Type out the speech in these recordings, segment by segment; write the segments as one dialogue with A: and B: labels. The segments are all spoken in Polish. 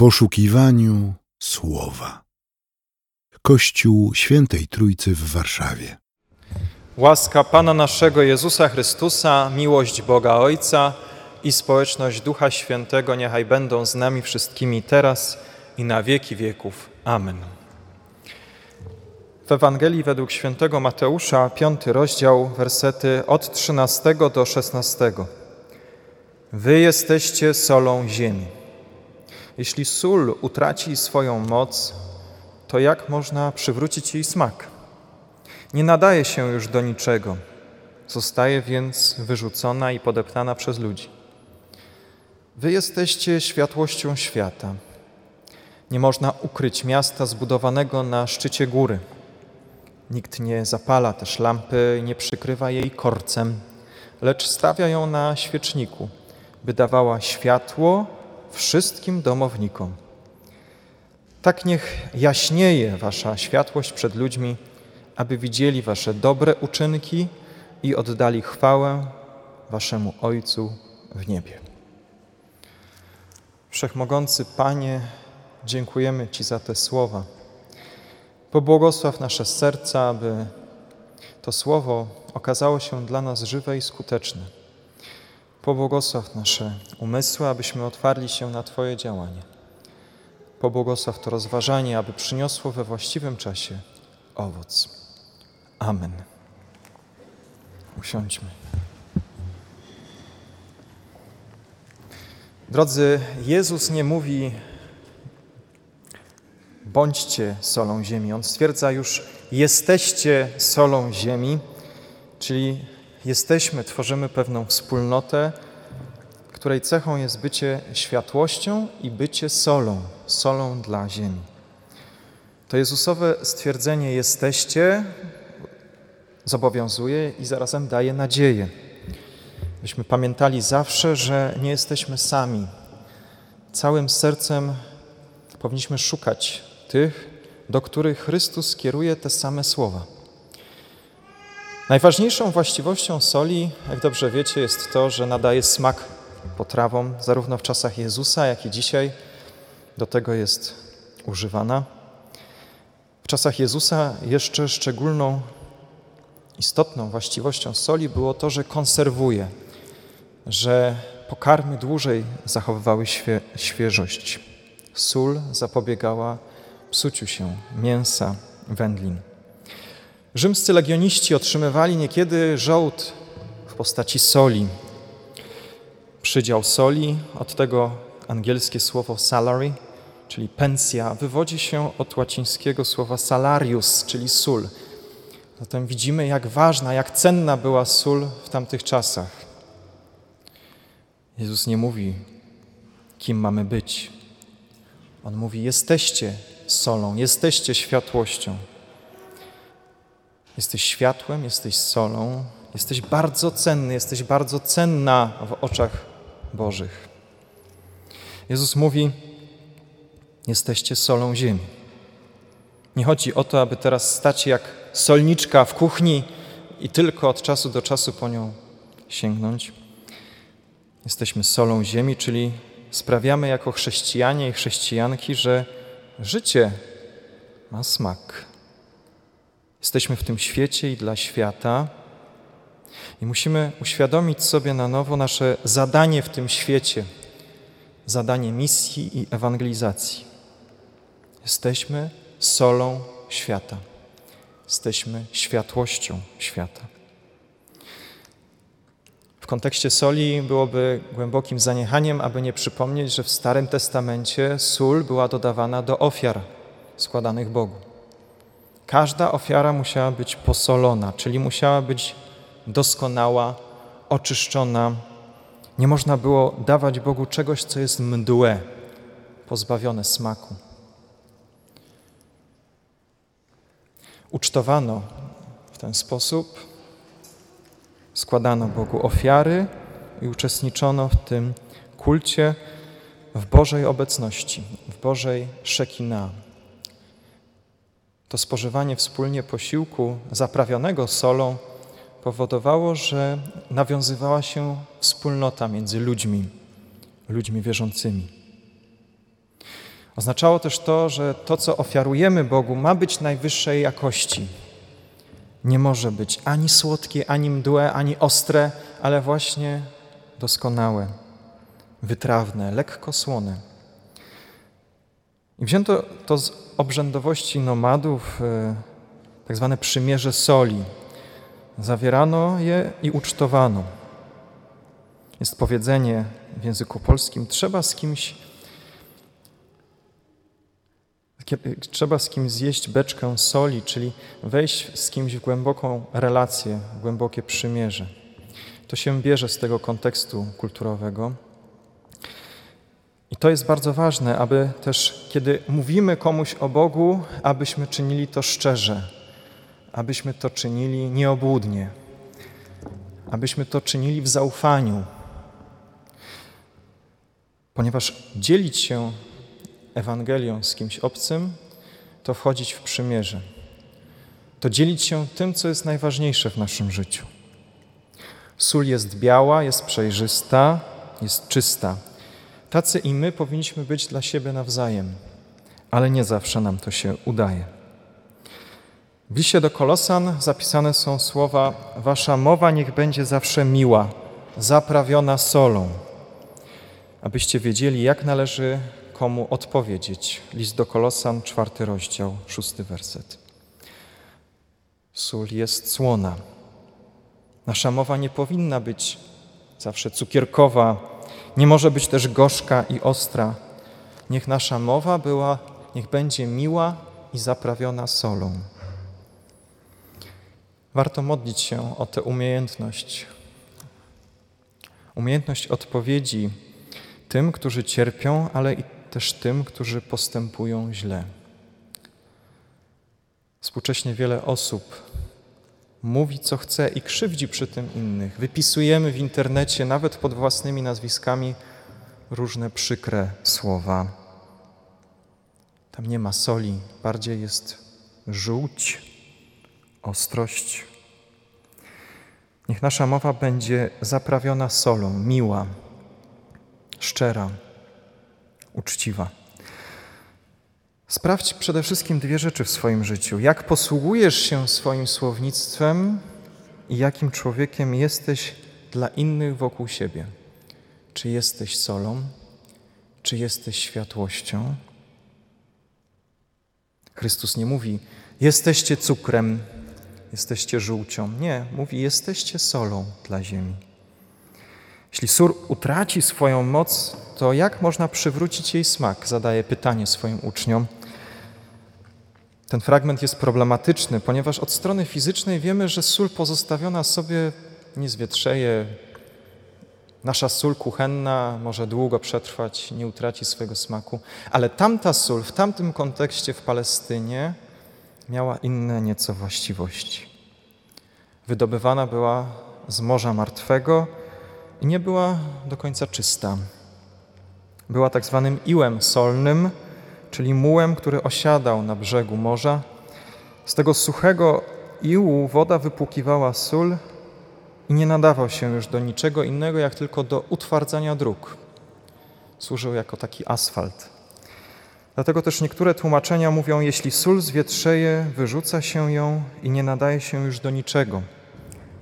A: poszukiwaniu słowa. Kościół Świętej Trójcy w Warszawie.
B: Łaska Pana naszego Jezusa Chrystusa, miłość Boga Ojca i społeczność Ducha Świętego niechaj będą z nami wszystkimi teraz i na wieki wieków. Amen. W Ewangelii według świętego Mateusza, piąty rozdział, wersety od 13 do 16. Wy jesteście solą ziemi. Jeśli sól utraci swoją moc, to jak można przywrócić jej smak? Nie nadaje się już do niczego, zostaje więc wyrzucona i podeptana przez ludzi. Wy jesteście światłością świata. Nie można ukryć miasta zbudowanego na szczycie góry. Nikt nie zapala też lampy, nie przykrywa jej korcem, lecz stawia ją na świeczniku, by dawała światło wszystkim domownikom. Tak niech jaśnieje Wasza światłość przed ludźmi, aby widzieli Wasze dobre uczynki i oddali chwałę Waszemu Ojcu w niebie. Wszechmogący Panie, dziękujemy Ci za te słowa. Pobłogosław nasze serca, aby to słowo okazało się dla nas żywe i skuteczne. Pobłogosław nasze umysły, abyśmy otwarli się na Twoje działanie. Pobłogosław to rozważanie, aby przyniosło we właściwym czasie owoc. Amen. Usiądźmy. Drodzy, Jezus nie mówi bądźcie solą ziemi. On stwierdza już jesteście solą ziemi, czyli jesteśmy, tworzymy pewną wspólnotę, której cechą jest bycie światłością i bycie solą, solą dla ziemi. To Jezusowe stwierdzenie jesteście zobowiązuje i zarazem daje nadzieję. Byśmy pamiętali zawsze, że nie jesteśmy sami. Całym sercem powinniśmy szukać tych, do których Chrystus kieruje te same słowa. Najważniejszą właściwością soli, jak dobrze wiecie, jest to, że nadaje smak potrawom, zarówno w czasach Jezusa, jak i dzisiaj. Do tego jest używana. W czasach Jezusa jeszcze szczególną, istotną właściwością soli było to, że konserwuje, że pokarmy dłużej zachowywały świe świeżość. Sól zapobiegała psuciu się mięsa, wędlin. Rzymscy legioniści otrzymywali niekiedy żołd w postaci soli. Przydział soli, od tego angielskie słowo salary, czyli pensja, wywodzi się od łacińskiego słowa salarius, czyli sól. Zatem widzimy, jak ważna, jak cenna była sól w tamtych czasach. Jezus nie mówi, kim mamy być. On mówi: Jesteście solą, jesteście światłością. Jesteś światłem, jesteś solą, jesteś bardzo cenny, jesteś bardzo cenna w oczach Bożych. Jezus mówi: Jesteście solą ziemi. Nie chodzi o to, aby teraz stać jak solniczka w kuchni i tylko od czasu do czasu po nią sięgnąć. Jesteśmy solą ziemi, czyli sprawiamy jako chrześcijanie i chrześcijanki, że życie ma smak. Jesteśmy w tym świecie i dla świata i musimy uświadomić sobie na nowo nasze zadanie w tym świecie, zadanie misji i ewangelizacji. Jesteśmy solą świata. Jesteśmy światłością świata. W kontekście soli byłoby głębokim zaniechaniem, aby nie przypomnieć, że w Starym Testamencie sól była dodawana do ofiar składanych Bogu. Każda ofiara musiała być posolona, czyli musiała być doskonała, oczyszczona. Nie można było dawać Bogu czegoś, co jest mdłe, pozbawione smaku. Ucztowano w ten sposób, składano Bogu ofiary i uczestniczono w tym kulcie w Bożej obecności, w Bożej szekina. To spożywanie wspólnie posiłku zaprawionego solą powodowało, że nawiązywała się wspólnota między ludźmi, ludźmi wierzącymi. Oznaczało też to, że to, co ofiarujemy Bogu, ma być najwyższej jakości. Nie może być ani słodkie, ani mdłe, ani ostre, ale właśnie doskonałe, wytrawne, lekko słone. I wzięto to z obrzędowości nomadów, e, tak zwane przymierze soli. Zawierano je i ucztowano. Jest powiedzenie w języku polskim: trzeba z kimś trzeba z kimś zjeść beczkę soli, czyli wejść z kimś w głęboką relację, w głębokie przymierze. To się bierze z tego kontekstu kulturowego. I to jest bardzo ważne, aby też, kiedy mówimy komuś o Bogu, abyśmy czynili to szczerze, abyśmy to czynili nieobłudnie, abyśmy to czynili w zaufaniu, ponieważ dzielić się Ewangelią z kimś obcym, to wchodzić w przymierze. To dzielić się tym, co jest najważniejsze w naszym życiu. Sól jest biała, jest przejrzysta, jest czysta. Tacy i my powinniśmy być dla siebie nawzajem, ale nie zawsze nam to się udaje. W liście do Kolosan zapisane są słowa: Wasza mowa niech będzie zawsze miła, zaprawiona solą, abyście wiedzieli, jak należy komu odpowiedzieć. List do Kolosan, czwarty rozdział, szósty werset. Sól jest słona. Nasza mowa nie powinna być zawsze cukierkowa, nie może być też gorzka i ostra. Niech nasza mowa była, niech będzie miła i zaprawiona solą. Warto modlić się o tę umiejętność. Umiejętność odpowiedzi tym, którzy cierpią, ale i też tym, którzy postępują źle. Współcześnie wiele osób mówi, co chce i krzywdzi przy tym innych. Wypisujemy w internecie, nawet pod własnymi nazwiskami, różne przykre słowa. Tam nie ma soli, bardziej jest żółć, ostrość. Niech nasza mowa będzie zaprawiona solą, miła, szczera uczciwa. Sprawdź przede wszystkim dwie rzeczy w swoim życiu. Jak posługujesz się swoim słownictwem i jakim człowiekiem jesteś dla innych wokół siebie. Czy jesteś solą, czy jesteś światłością? Chrystus nie mówi, jesteście cukrem, jesteście żółcią. Nie, mówi, jesteście solą dla ziemi. Jeśli sól utraci swoją moc, to jak można przywrócić jej smak? Zadaje pytanie swoim uczniom. Ten fragment jest problematyczny, ponieważ od strony fizycznej wiemy, że sól pozostawiona sobie nie zwietrzeje. Nasza sól kuchenna może długo przetrwać, nie utraci swojego smaku, ale tamta sól w tamtym kontekście w Palestynie miała inne nieco właściwości. Wydobywana była z Morza Martwego i nie była do końca czysta. Była tak zwanym iłem solnym, czyli mułem, który osiadał na brzegu morza. Z tego suchego iłu woda wypłukiwała sól i nie nadawał się już do niczego innego, jak tylko do utwardzania dróg. Służył jako taki asfalt. Dlatego też niektóre tłumaczenia mówią, jeśli sól zwietrzeje, wyrzuca się ją i nie nadaje się już do niczego,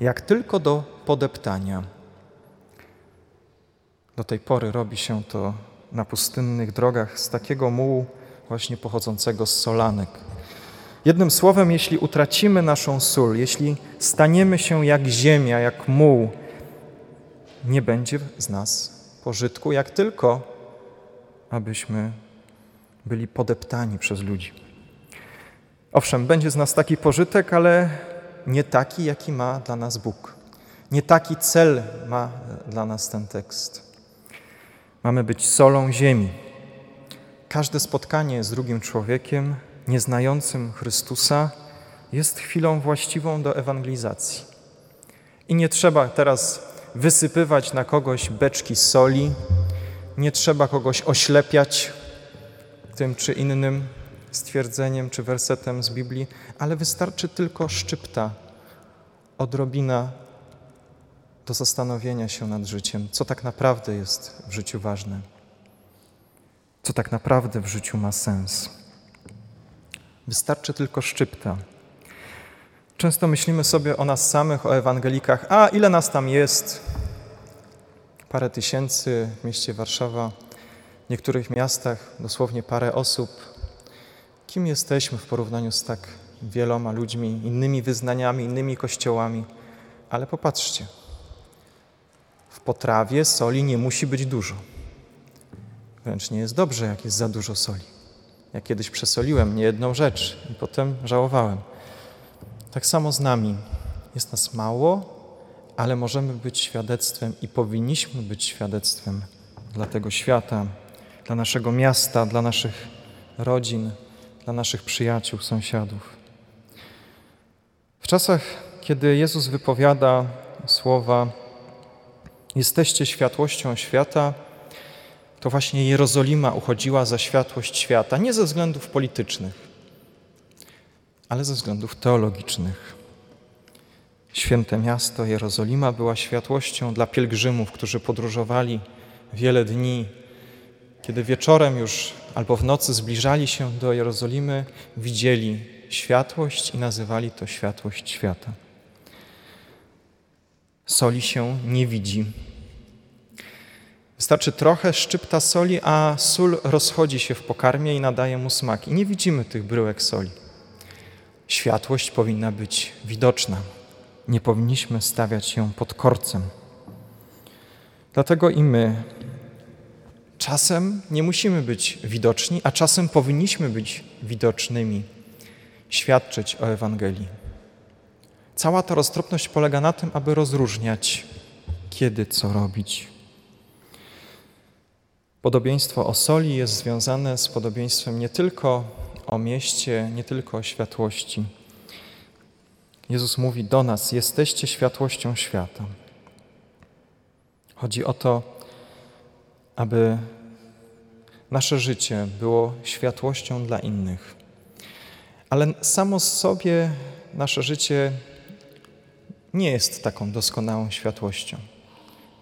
B: jak tylko do podeptania. Do tej pory robi się to na pustynnych drogach z takiego mułu właśnie pochodzącego z solanek. Jednym słowem, jeśli utracimy naszą sól, jeśli staniemy się jak ziemia, jak muł, nie będzie z nas pożytku, jak tylko abyśmy byli podeptani przez ludzi. Owszem, będzie z nas taki pożytek, ale nie taki, jaki ma dla nas Bóg. Nie taki cel ma dla nas ten tekst. Mamy być solą ziemi. Każde spotkanie z drugim człowiekiem, nieznającym Chrystusa, jest chwilą właściwą do ewangelizacji. I nie trzeba teraz wysypywać na kogoś beczki soli, nie trzeba kogoś oślepiać tym czy innym stwierdzeniem czy wersetem z Biblii, ale wystarczy tylko szczypta, odrobina do zastanowienia się nad życiem, co tak naprawdę jest w życiu ważne. Co tak naprawdę w życiu ma sens. Wystarczy tylko szczypta. Często myślimy sobie o nas samych, o ewangelikach, a ile nas tam jest? Parę tysięcy w mieście Warszawa, w niektórych miastach dosłownie parę osób. Kim jesteśmy w porównaniu z tak wieloma ludźmi, innymi wyznaniami, innymi kościołami? Ale popatrzcie, w potrawie soli nie musi być dużo. Wręcz nie jest dobrze, jak jest za dużo soli. Ja kiedyś przesoliłem niejedną rzecz i potem żałowałem. Tak samo z nami. Jest nas mało, ale możemy być świadectwem i powinniśmy być świadectwem dla tego świata, dla naszego miasta, dla naszych rodzin, dla naszych przyjaciół, sąsiadów. W czasach, kiedy Jezus wypowiada słowa: Jesteście światłością świata, to właśnie Jerozolima uchodziła za światłość świata, nie ze względów politycznych, ale ze względów teologicznych. Święte miasto Jerozolima była światłością dla pielgrzymów, którzy podróżowali wiele dni. Kiedy wieczorem już albo w nocy zbliżali się do Jerozolimy, widzieli światłość i nazywali to światłość świata. Soli się nie widzi, Wystarczy trochę szczypta soli, a sól rozchodzi się w pokarmie i nadaje mu smak. I nie widzimy tych bryłek soli. Światłość powinna być widoczna. Nie powinniśmy stawiać ją pod korcem. Dlatego i my czasem nie musimy być widoczni, a czasem powinniśmy być widocznymi, świadczyć o Ewangelii. Cała ta roztropność polega na tym, aby rozróżniać, kiedy co robić. Podobieństwo o soli jest związane z podobieństwem nie tylko o mieście, nie tylko o światłości. Jezus mówi do nas: Jesteście światłością świata. Chodzi o to, aby nasze życie było światłością dla innych. Ale samo z sobie nasze życie nie jest taką doskonałą światłością.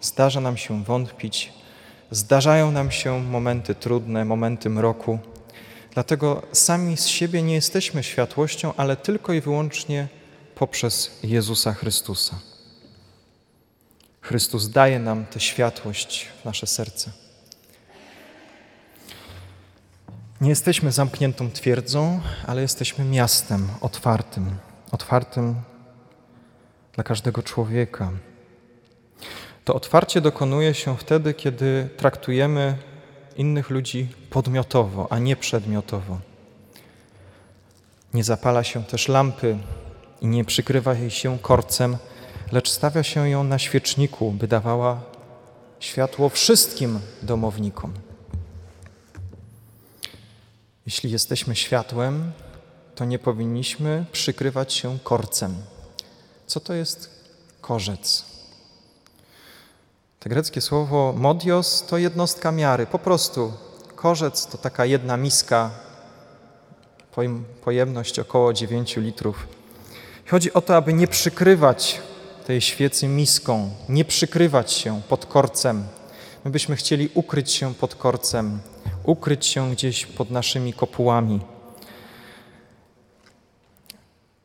B: Zdarza nam się wątpić, Zdarzają nam się momenty trudne, momenty mroku. Dlatego sami z siebie nie jesteśmy światłością, ale tylko i wyłącznie poprzez Jezusa Chrystusa. Chrystus daje nam tę światłość w nasze serce. Nie jesteśmy zamkniętą twierdzą, ale jesteśmy miastem otwartym, otwartym dla każdego człowieka. To otwarcie dokonuje się wtedy, kiedy traktujemy innych ludzi podmiotowo, a nie przedmiotowo. Nie zapala się też lampy i nie przykrywa jej się korcem, lecz stawia się ją na świeczniku, by dawała światło wszystkim domownikom. Jeśli jesteśmy światłem, to nie powinniśmy przykrywać się korcem. Co to jest korzec? To greckie słowo modios to jednostka miary, po prostu korzec to taka jedna miska, pojemność około 9 litrów. Chodzi o to, aby nie przykrywać tej świecy miską, nie przykrywać się pod korcem. My byśmy chcieli ukryć się pod korcem, ukryć się gdzieś pod naszymi kopułami.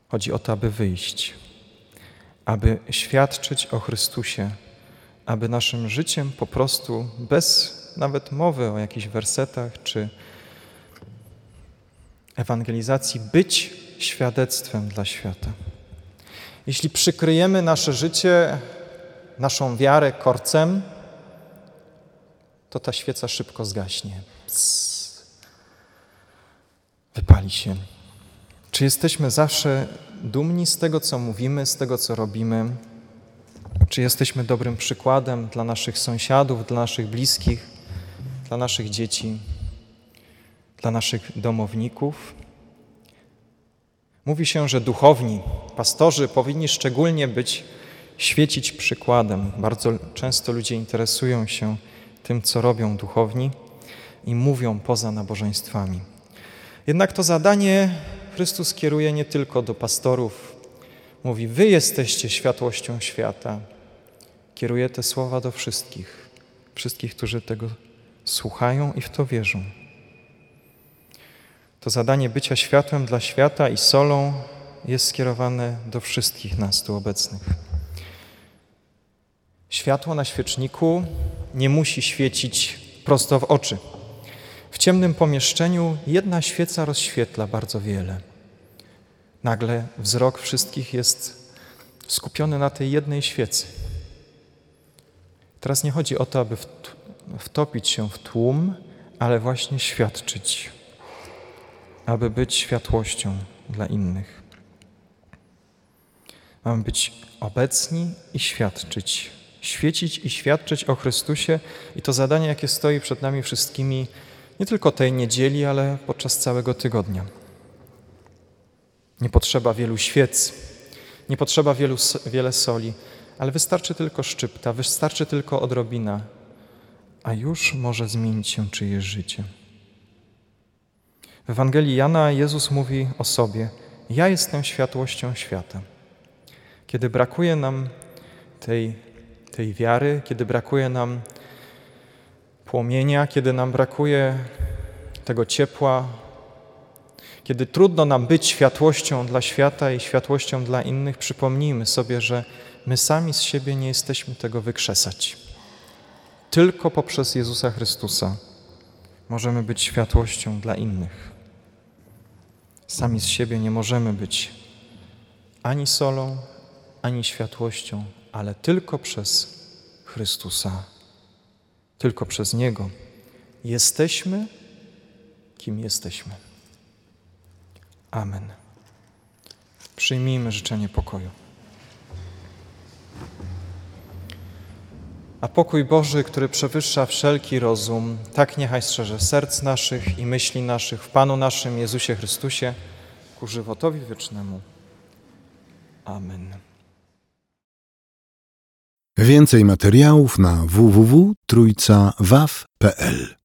B: Chodzi o to, aby wyjść, aby świadczyć o Chrystusie, aby naszym życiem po prostu, bez nawet mowy o jakichś wersetach czy ewangelizacji, być świadectwem dla świata. Jeśli przykryjemy nasze życie, naszą wiarę korcem, to ta świeca szybko zgaśnie. Psst. Wypali się. Czy jesteśmy zawsze dumni z tego, co mówimy, z tego, co robimy? Czy jesteśmy dobrym przykładem dla naszych sąsiadów, dla naszych bliskich, dla naszych dzieci, dla naszych domowników? Mówi się, że duchowni, pastorzy powinni szczególnie być, świecić przykładem. Bardzo często ludzie interesują się tym, co robią duchowni i mówią poza nabożeństwami. Jednak to zadanie Chrystus kieruje nie tylko do pastorów. Mówi: Wy jesteście światłością świata. Kieruję te słowa do wszystkich, wszystkich, którzy tego słuchają i w to wierzą. To zadanie bycia światłem dla świata i solą jest skierowane do wszystkich nas tu obecnych. Światło na świeczniku nie musi świecić prosto w oczy. W ciemnym pomieszczeniu jedna świeca rozświetla bardzo wiele. Nagle wzrok wszystkich jest skupiony na tej jednej świecy. Teraz nie chodzi o to, aby wtopić się w tłum, ale właśnie świadczyć, aby być światłością dla innych. Mamy być obecni i świadczyć, świecić i świadczyć o Chrystusie i to zadanie, jakie stoi przed nami wszystkimi, nie tylko tej niedzieli, ale podczas całego tygodnia. Nie potrzeba wielu świec, nie potrzeba wielu, wiele soli, ale wystarczy tylko szczypta, wystarczy tylko odrobina, a już może zmienić się czyjeś życie. W Ewangelii Jana Jezus mówi o sobie: Ja jestem światłością świata. Kiedy brakuje nam tej, tej wiary, kiedy brakuje nam płomienia, kiedy nam brakuje tego ciepła, kiedy trudno nam być światłością dla świata i światłością dla innych, przypomnijmy sobie, że my sami z siebie nie jesteśmy tego wykrzesać. Tylko poprzez Jezusa Chrystusa możemy być światłością dla innych. Sami z siebie nie możemy być ani solą, ani światłością, ale tylko przez Chrystusa. Tylko przez Niego jesteśmy, kim jesteśmy. Amen. Przyjmijmy życzenie pokoju. A pokój Boży, który przewyższa wszelki rozum, tak niechaj strzeże serc naszych i myśli naszych w Panu naszym Jezusie Chrystusie ku żywotowi wiecznemu. Amen.
A: Więcej materiałów na www.trójcawaw.pl